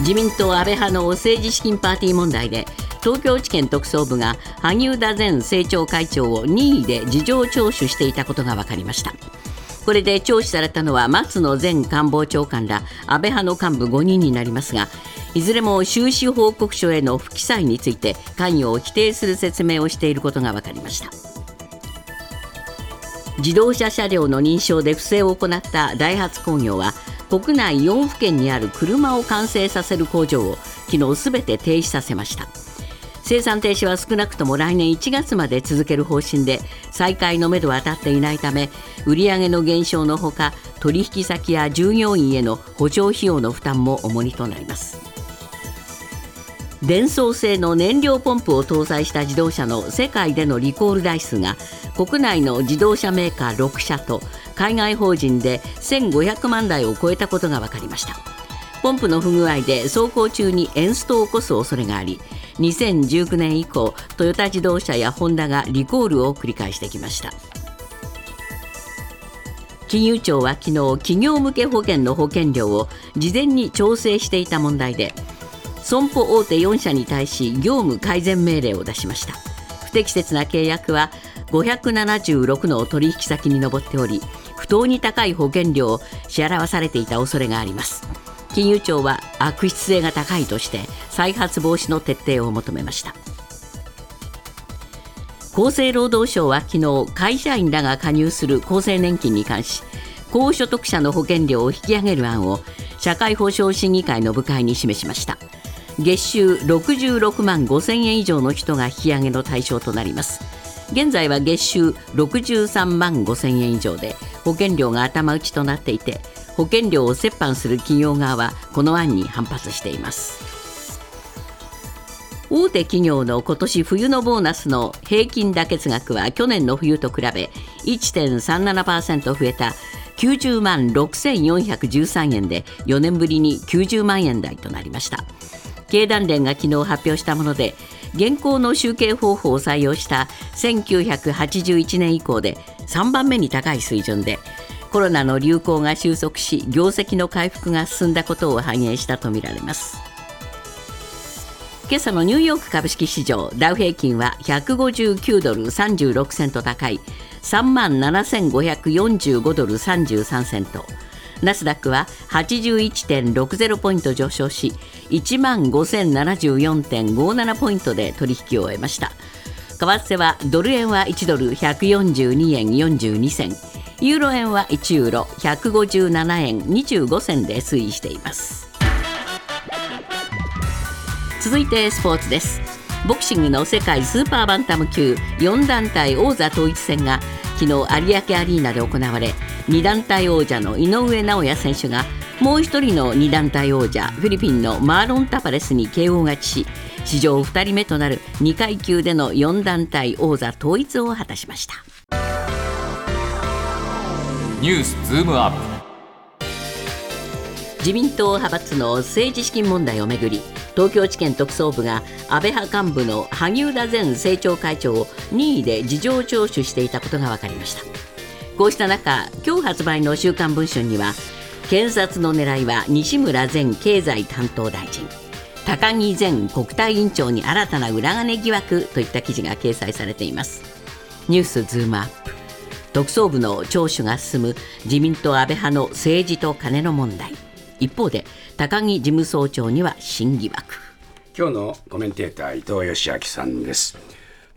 自民党安倍派の政治資金パーティー問題で東京地検特捜部が萩生田前政調会長を任意で事情聴取していたことが分かりました。これで聴取されたのは松野前官房長官ら安倍派の幹部5人になりますがいずれも収支報告書への不記載について関与を否定する説明をしていることが分かりました。自動車車両の認証で不正を行ったダイハツ工業は国内4府県にある車を完成させる工場を昨日すべて停止させました。生産停止は少なくとも来年1月まで続ける方針で再開のめどは立っていないため売上の減少のほか取引先や従業員への補助費用の負担も重荷となります。電装製の燃料ポンプを搭載した自動車の世界でのリコール台数が国内の自動車メーカー6社と海外法人で1500万台を超えたことが分かりました。ポンプの不具合で走行中にエンストを起こす恐れがあり2019年以降トヨタ自動車やホンダがリコールを繰り返してきました。金融庁は昨日企業向け保険の保険料を事前に調整していた問題で損保大手4社に対し業務改善命令を出しました。不適切な契約は576の取引先に上っており当に高い保険料を支払わされていた恐れがあります。金融庁は悪質性が高いとして再発防止の徹底を求めました。厚生労働省は昨日会社員らが加入する厚生年金に関し高所得者の保険料を引き上げる案を社会保障審議会の部会に示しました。月収66万5千円以上の人が引き上げの対象となります。現在は月収63万5千円以上で保険料が頭打ちとなっていて保険料を折半する企業側はこの案に反発しています。大手企業の今年冬のボーナスの平均妥結額は去年の冬と比べ1.37%増えた90万6413円で4年ぶりに90万円台となりました。経団連が昨日発表したもので現行の集計方法を採用した1981年以降で3番目に高い水準でコロナの流行が収束し業績の回復が進んだことを反映したとみられます。今朝のニューヨーク株式市場ダウ平均は159ドル36セント高い3万7545ドル33セント。ナスダックは81.60ポイント上昇し1万5074.57ポイントで取引を終えました。為替はドル円は1ドル142円42銭。ユーロ円は1ユーロ157円25銭で推移しています。続いてスポーツです。ボクシングの世界スーパーバンタム級4団体王座統一戦が昨日有明アリーナで行われ2団体王者の井上尚弥選手がもう一人の2団体王者フィリピンのマーロン・タパレスに KO 勝ちし史上2人目となる2階級での4団体王座統一を果たしました。ニュースズームアップ自民党派閥の政治資金問題をめぐり東京地検特捜部が安倍派幹部の萩生田前政調会長を任意で事情聴取していたことが分かりました。こうした中今日発売の「週刊文春」には検察の狙いは西村前経済担当大臣高木前国対委員長に新たな裏金疑惑といった記事が掲載されています。ニュースズームアップ。特捜部の聴取が進む自民党安倍派の政治と金の問題。一方で高木事務総長には新疑惑今日のコメンテーター伊藤義明さんです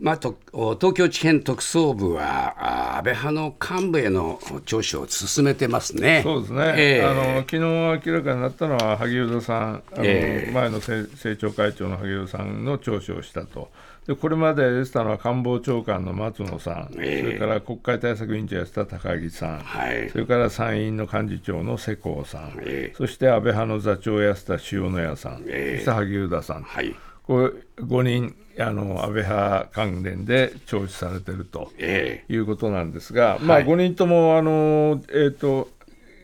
まあ、と東京地検特捜部は安倍派の幹部への聴取を進めてますね。そうですね。えー、あの昨日明らかになったのは萩生田さん、あの、えー、前の政調会長の萩生田さんの聴取をしたと。でこれまで出てたのは官房長官の松野さん、えー、それから国会対策委員長やった高木さん、はい、それから参院の幹事長の世耕さん、えー、そして安倍派の座長をやった塩谷さん、えー、そして萩生田さん、はい、これ5人あの安倍派関連で聴取されているということなんですが、まあ、5人ともあの、えーと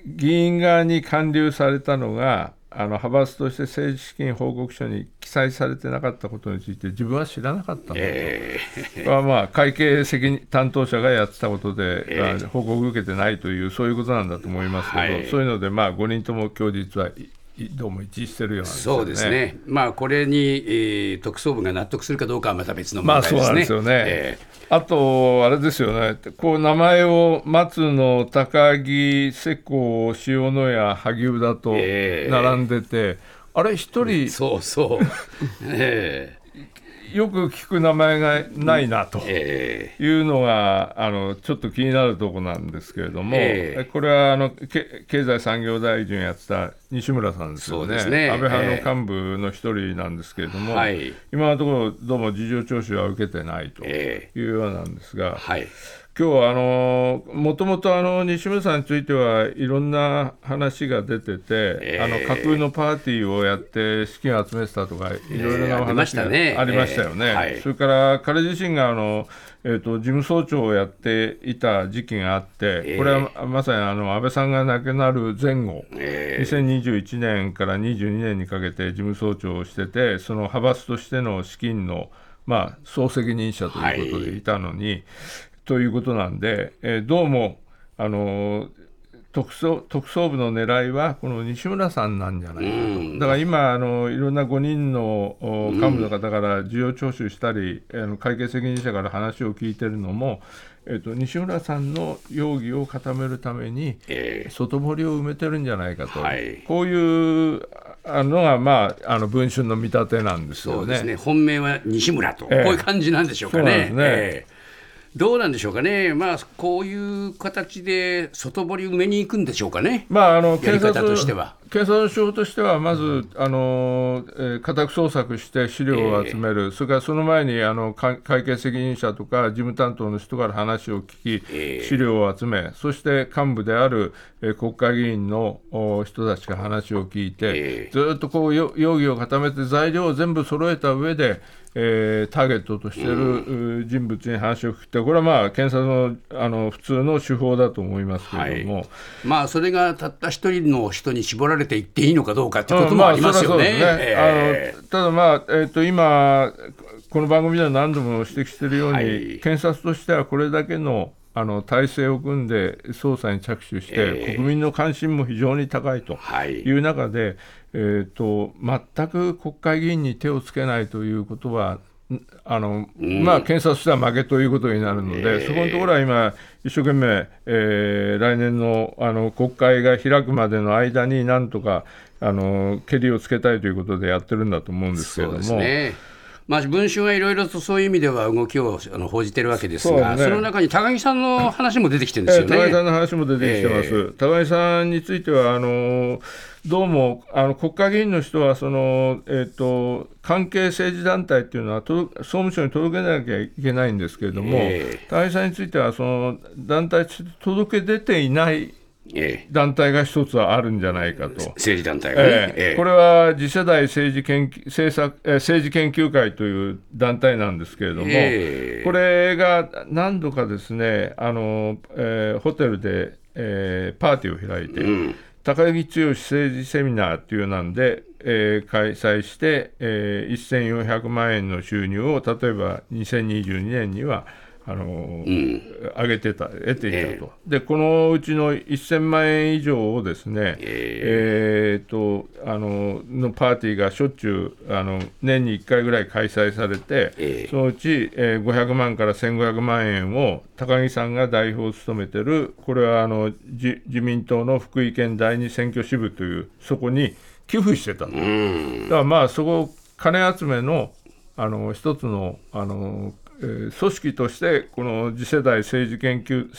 議員側に還流されたのが、あの派閥として政治資金報告書に記載されてなかったことについて自分は知らなかったんだと、えー、まあ、会計責任担当者がやってたことで、えー、報告受けてないというそういうことなんだと思いますけど、はい、そういうので、まあ、5人とも供述はどうも一致してるようなね。そうですね、まあ、これに、えー、特捜部が納得するかどうかはまた別の問題ですね。まあ、そうですよね、えー、あと、あれですよね、こう名前を松野、高木、瀬古、塩谷、萩生田と並んでて、えー、あれ、一人、そうそう、えーよく聞く名前がないなというのが、あのちょっと気になるところなんですけれども、これはあの経済産業大臣やってた西村さんですよね、ね。安倍派の幹部の一人なんですけれども、今のところ、どうも事情聴取は受けてないというようなんですが。はい今日はあのもともとあの西村さんについてはいろんな話が出てて、えー、あの架空のパーティーをやって資金を集めてたとかいろいろな話がありましたよね。えーはい、それから彼自身があのえーと、事務総長をやっていた時期があって、これはまさにあの安倍さんが亡くなる前後、えー、2021年から22年にかけて事務総長をしてて、その派閥としての資金の、まあ、総責任者ということでいたのに、はい、ということなんで、えー、どうも、あの特捜特捜部の狙いはこの西村さんなんじゃないかと、だから今あの、いろんな5人の幹部の方から事情聴取したり、あの会計責任者から話を聞いてるのも、えーと、西村さんの容疑を固めるために、えー、外堀を埋めてるんじゃないかと、はい、こういうのが、まあ、あの文春の見立てなんですよね。ね。本命は西村と、えー、こういう感じなんでしょうかね。ねどうなんでしょうかね、まあ、こういう形で外堀埋めに行くんでしょうかね、まあ、あの警察としては。警察の仕事としては、まず、あのえー、家宅捜索して資料を集める、えー、それからその前にあの会計責任者とか事務担当の人から話を聞き、えー、資料を集め、そして幹部である、えー、国会議員の人たちが話を聞いて、ずっとこう容疑を固めて、材料を全部揃えた上で、えー、ターゲットとしている人物に話を聞くって、これはまあ検察のあの普通の手法だと思いますけれども、はい、まあ、それがたった一人の人に絞られていっていいのかどうかということもありますよね。ただ、まあえーと、今、この番組では何度も指摘しているように、はい、検察としてはこれだけのあの体制を組んで捜査に着手して、えー、国民の関心も非常に高いとい。う中で、はい、えーと、全く国会議員に手をつけないということは、あの、うん、まあ、検察としては負けということになるので、えー、そこのところは今、一生懸命、えー、来年のあの国会が開くまでの間に、なんとかあのけりをつけたいということでやってるんだと思うんですけれども。まあ、文春はいろいろとそういう意味では動きをあの報じてるわけですが、そ、ね,、の中に高木さんの話も出てきてるんですよね、高木さんの話も出てきてます、えー、高木さんについては、あのどうもあの国会議員の人はその、えーと、関係政治団体っていうのは総務省に届けなきゃいけないんですけれども、えー、高木さんについてはその団体届け出ていない団体が一つはあるんじゃないかと。政治団体がね、えー、これは次世代政治研究政策、えー、政治研究会という団体なんですけれども、えー、これが何度かですね、あのえー、ホテルで、えー、パーティーを開いて、うん、高木剛政治セミナーっていうなんで、えー、開催して、えー、1400万円の収入を例えば2022年にはあの、うん、上げてた、得ていたと、えー、でこのうちの1000万円以上をですね、えー、えー、とあののパーティーがしょっちゅうあの年に1回ぐらい開催されて、えー、そのうち、えー、500万から1500万円を高木さんが代表を務めてる、これはあの自民党の福井県第二選挙支部という、そこに寄付してただからまあ、そこ、金集めのあの一つのあのえー、組織としてこの次世代政治研究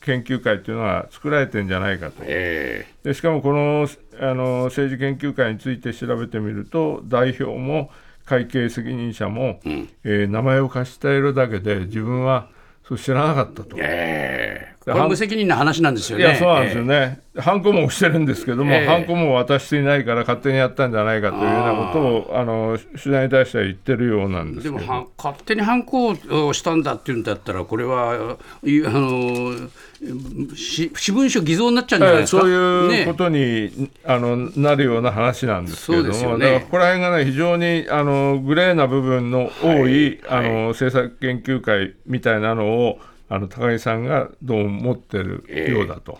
研究会というのは作られてるんじゃないかと、えー、でしかもこのあの政治研究会について調べてみると代表も会計責任者も、うん、えー、名前を貸しているだけで自分はそう知らなかったと。えーこれ無責任な話なんですよね。いや、そうなんですよね。えー、ハンコもしてるんですけども、えー、ハンコも渡していないから勝手にやったんじゃないかというようなことを、あの取材に対しては言ってるようなんですでもは、勝手にハンコをしたんだっていうんだったら、これは、あの私文書偽造になっちゃうんじゃないですか、そういうことに、ね、あのなるような話なんですけれども、ね、だからここら辺がね、非常にあのグレーな部分の多い、はい、あの政策研究会みたいなのを、あの高木さんがどう思ってるようだと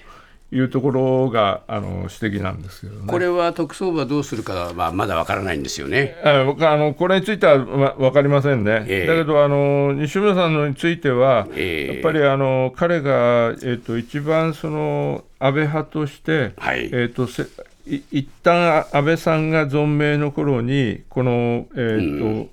いうところがあの指摘なんですけど、ね、これは特捜部はどうするかはまだわからないんですよね。あのこれについては分かりませんね、えー、だけどあの西村さんのについては、えー、やっぱりあの彼が、えーと、一番その安倍派として、はい、えーと、せい一旦安倍さんが存命の頃にこの、えーと、うん。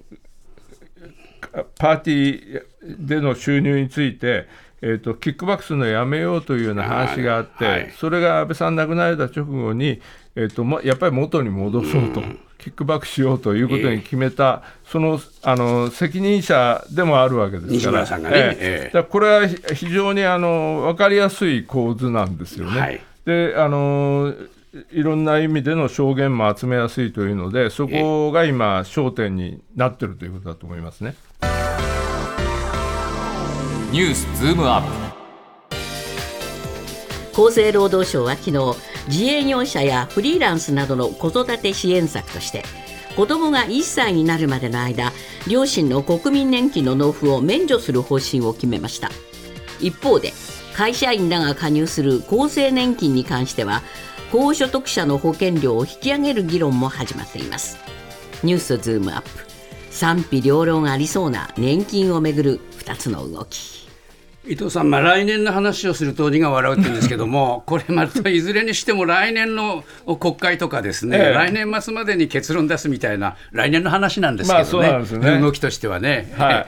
パーティーでの収入について、えーと、キックバックするのやめようというような話があって、はい、それが安倍さん亡くなられた直後に、えーとま、やっぱり元に戻そうと、うん、キックバックしようということに決めた、えー、そのあの責任者でもあるわけですから、ねえー、これは非常にあの分かりやすい構図なんですよね。はい、であのいろんな意味での証言も集めやすいというので、そこが今、焦点になっているということだと思いますね。ニュースズームアップ。厚生労働省は昨日自営業者やフリーランスなどの子育て支援策として子どもが1歳になるまでの間両親の国民年金の納付を免除する方針を決めました。一方で会社員らが加入する厚生年金に関しては高所得者の保険料を引き上げる議論も始まっています。ニュースズームアップ。賛否両論ありそうな年金をめぐる2つの動き。伊藤さん、まあ、来年の話をすると鬼が笑うって言うんですけども、これまたいずれにしても来年の国会とかですね、ええ、来年末までに結論出すみたいな、来年の話なんですけどね、まあ、ね。動きとしてはね。はい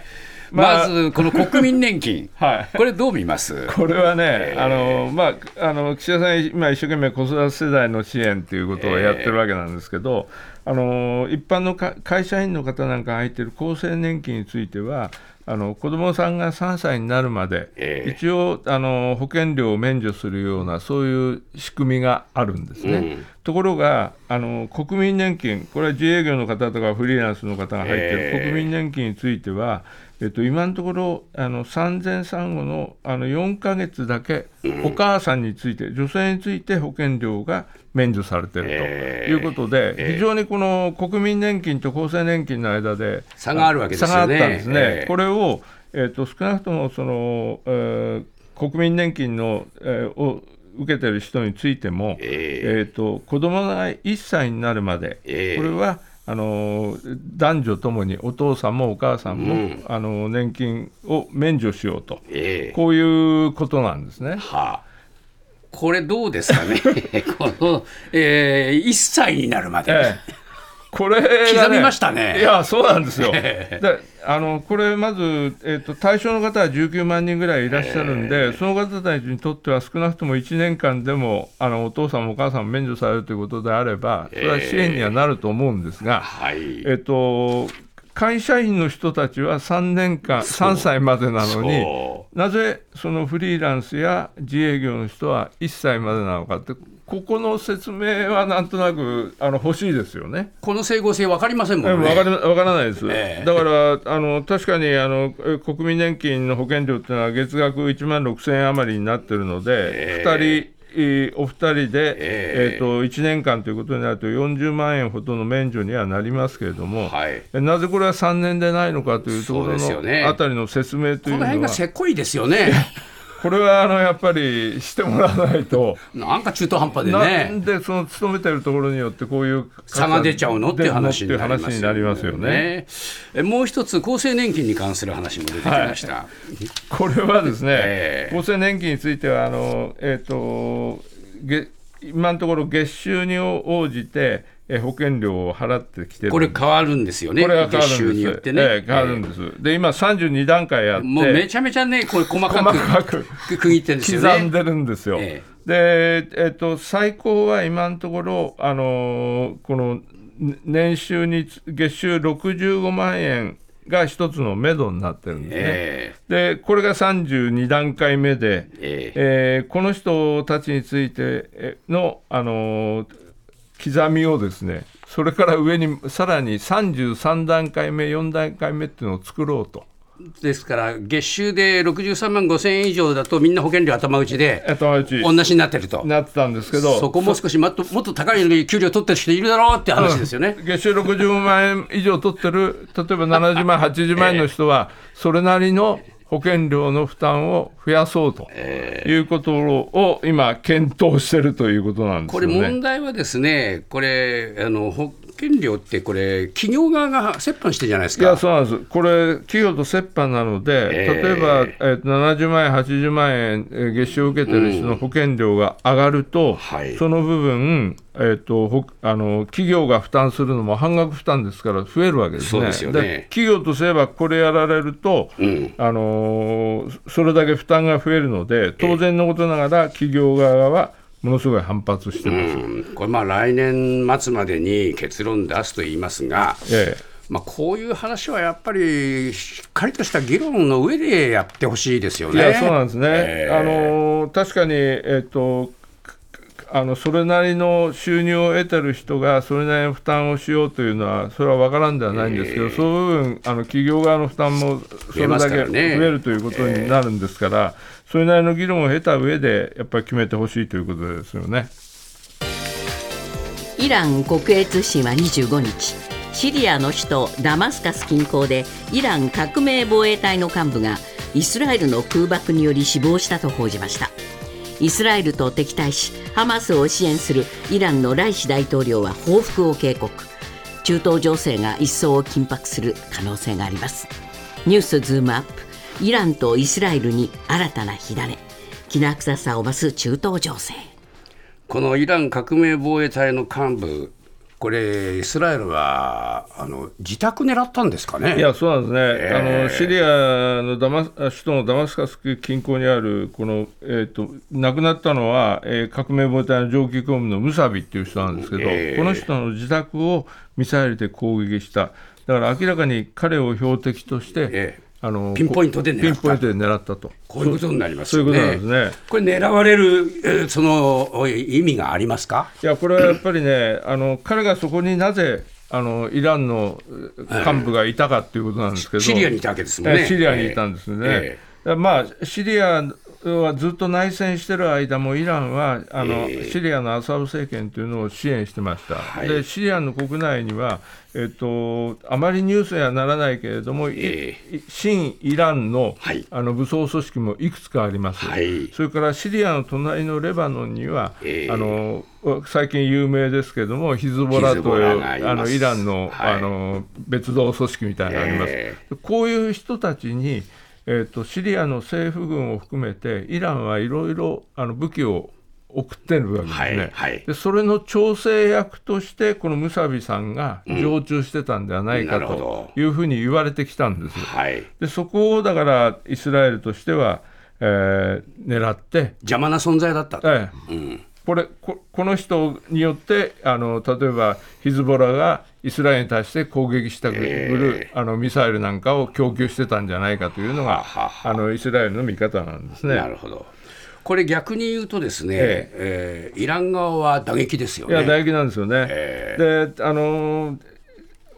まず、この国民年金、はい、これ、どう見ます？これはね、えー、あのまあ、あの岸田さん、今、一生懸命子育て世代の支援ということをやってるわけなんですけど、えー、あの一般の会社員の方なんか入ってる厚生年金については、あの子どもさんが3歳になるまで、えー、一応あの保険料を免除するようなそういう仕組みがあるんですね。うん、ところがあの国民年金これは自営業の方とかフリーランスの方が入っている、国民年金についてはえっと、今のところあの産前産後のあの4か月だけお母さんについて女性について保険料が免除されているということで、えー、非常にこの国民年金と厚生年金の間で差があるわけですよね。差があったんですね。えー、これを、えーと、少なくともその、えー、国民年金の、えー、を受けてる人についても、えー、えーと子供が1歳になるまで、えー、これはあの男女ともにお父さんもお母さんも、うん、あの年金を免除しようと、えー、こういうことなんですね。はあ、これどうですかね、この、えー、1歳になるまで。えーこれ、ね、刻みましたね。いや、そうなんですよ。であのこれ、まず、えーと、対象の方は19万人ぐらいいらっしゃるんで、えー、その方たちにとっては少なくとも1年間でもあのお父さんもお母さんも免除されるということであれば、それは支援にはなると思うんですが、えー、えーと会社員の人たちは3年間、3歳までなのに、なぜそのフリーランスや自営業の人は1歳までなのかって、ここの説明はなんとなくあの欲しいですよね。この整合性分かりませんもんね。分かからないです。えー、だからあの確かにあの国民年金の保険料っていうのは月額1万6000円余りになってるので、えー、2人お二人で、えー、えーと1年間ということになると40万円ほどの免除にはなりますけれども、はい、なぜこれは3年でないのかというところのあたりの説明というのは、この辺がせっこいですよね。これはあのやっぱりしてもらわないと、なんか中途半端でね、なんでその勤めてるところによって、こういう差が出ちゃうのっていう話になりますよね。えもう一つ、厚生年金に関する話も出てきました、はい、これはですね、えー、厚生年金については、あのえーと、と今のところ月収に応じて、え保険料を払ってきてこれ変わるんですよね、これが変わるんです、ね、え変わるんです、えー、で今、32段階あって、もうめちゃめちゃね、これ細かく区切ってるんですよ、ね、刻んでるんですよ。えー、で、えーと、最高は今のところ、あのー、この年収に月収65万円が一つの目処になってるんですね。えー、でこれが32段階目で、えー、えー、この人たちについての、あのー刻みをですねそれから上にさらに33段階目4段階目っていうのを作ろうと。ですから月収で63万5千円以上だとみんな保険料頭打ちで同じになってると。なってたんですけどそこも少しもっともっと高い給料取ってる人いるだろうって話ですよね、うん、月収60万円以上取ってる例えば70万80万円の人はそれなりの保険料の負担を増やそうということを今、検討しているということなんですこれ、問題はですね、これ、あの保険料ってこれ、企業側が折半してじゃないですか。いや、そうなんです。これ、企業と折半なので、えー、例えば、えー、70万円、80万円、えー、月収を受けてる人の保険料が上がると、うんはい、その部分、えーと、あの企業が負担するのも半額負担ですから増えるわけですね。すね。企業とすればこれやられると、うん、あのそれだけ負担が増えるので当然のことながら企業側はものすごい反発してます、うん、これ、まあ、来年末までに結論出すと言いますが、ええ。まあ、こういう話はやっぱりしっかりとした議論の上でやってほしいですよね。いやそうなんですね、えー、あの確かに、えーとあのそれなりの収入を得てる人がそれなりの負担をしようというのは、それは分からんではないんですけど、えー、その部分、あの企業側の負担もそれだけ増えるということになるんですから、それなりの議論を経た上で、やっぱり決めてほしいということですよね。イラン国営通信は25日シリアの首都ダマスカス近郊でイラン革命防衛隊の幹部がイスラエルの空爆により死亡したと報じましたイスラエルと敵対しハマスを支援するイランのライシ大統領は報復を警告。中東情勢が一層緊迫する可能性があります。ニュースズームアップ。イランとイスラエルに新たな火種。きな臭さを増す中東情勢。このイラン革命防衛隊の幹部これ、イスラエルはあの自宅狙ったんですかね？いや、そうなんですね、えー、あのシリアのダマ首都のダマスカス近郊にある、この、えーと、亡くなったのは、えー、革命防衛隊の上級公務のムサビっていう人なんですけど、えー、この人の自宅をミサイルで攻撃した、だから明らかに彼を標的として、えーあのピンポイントでピンポイントで狙ったと。こういうことになりますよね。そういうことなんですね。これ狙われるその意味がありますか？いやこれはやっぱりね、あの彼がそこになぜあのイランの幹部がいたかということなんですけど、シリアにいたわけですね。シリアにいたんですね。えーえー、まあシリアはずっと内戦してる間もイランはあの、えー、シリアのアサド政権というのを支援してました、はい、でシリアの国内には、えっと、あまりニュースにはならないけれども、えー、新イランのはい、あの武装組織もいくつかあります、はい、それからシリアの隣のレバノンには、えー、あの最近有名ですけれども、ヒズボラというあのイランの,、あの別動組織みたいなのがあります。こういう人たちにえーと、シリアの政府軍を含めてイランはいろいろ武器を送ってるわけですね、はいはい、でそれの調整役としてこのムサビさんが常駐してたんではないかというふうに言われてきたんです、はい、でそこをだからイスラエルとしては、えー、狙って邪魔な存在だったと、ええ。うん。これここの人によってあの例えばヒズボラがイスラエルに対して攻撃したくる、えー、あのミサイルなんかを供給してたんじゃないかというのがあのイスラエルの見方なんですね。なるほどこれ逆に言うとですね、えー、えー、イラン側は打撃ですよね。いや打撃なんですよね。えー、であの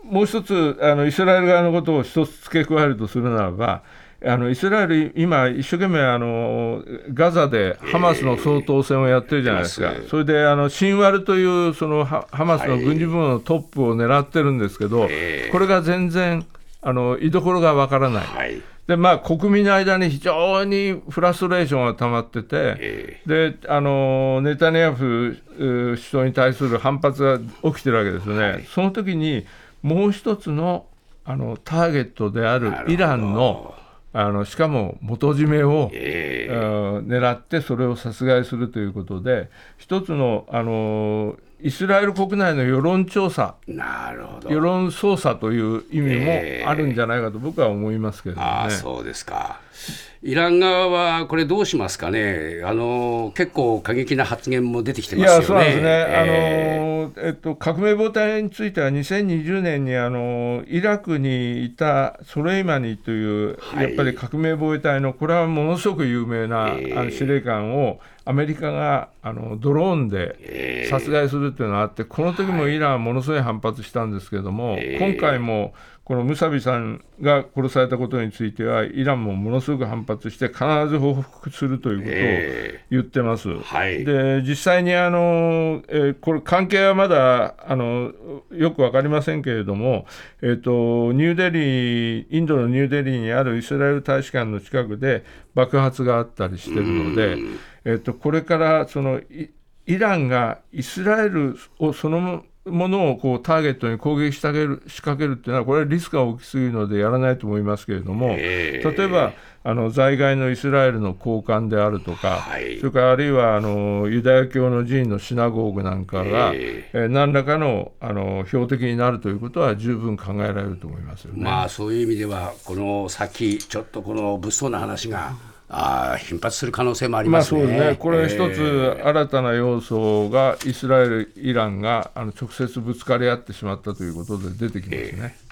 もう一つあのイスラエル側のことを一つ付け加えるとするならばあのイスラエル、今、一生懸命あのガザでハマスの掃討戦をやってるじゃないですか、えー、それであのシンワルというそのハマスの軍事部門のトップを狙ってるんですけど、はい、これが全然あの居所がわからない。はいでまあ、国民の間に非常にフラストレーションが溜まってて、えー、であのネタニヤフ首相に対する反発が起きてるわけですよね、はい、その時にもう一つのあのターゲットであるイランのあのしかも元締めを、えー、狙ってそれを殺害するということで一つのあのイスラエル国内の世論調査なるほど世論操作という意味もあるんじゃないかと僕は思いますけどね。あそうですかイラン側はこれ、どうしますかね、あの結構過激な発言も出てきてますよね。いやそうなんですね、えー、あのえっと、革命防隊については、2020年にあのイラクにいたソレイマニという、はい、やっぱり革命防衛隊の、これはものすごく有名な、えー、あの司令官を、アメリカがあのドローンで殺害するというのがあって、この時もイランはものすごい反発したんですけれども、えー、今回もこのムサビさんが殺されたことについては、イランもものすごく反発して、必ず報復するということを言ってます。えーはい、で実際にあの、えー、これ、関係はまだあのよく分かりませんけれども、えーと、ニューデリー、インドのニューデリーにあるイスラエル大使館の近くで爆発があったりしてるので、えーと、これからそのイランがイスラエルをそのものをこうターゲットに攻撃してあげる仕掛けるっていうのは、これはリスクが大きすぎるのでやらないと思いますけれども、例えばあの在外のイスラエルの高官であるとか、はい、それからあるいはあのユダヤ教の寺院のシナゴーグなんかが、えー、何らかのあの標的になるということは十分考えられると思いますよね。まあ、そういう意味では、この先、ちょっとこの物騒な話が。あ頻発する可能性もありますね。まあ、そうねこれ、一つ新たな要素が、イスラエル、イランがあの直接ぶつかり合ってしまったということで出てきますね。えー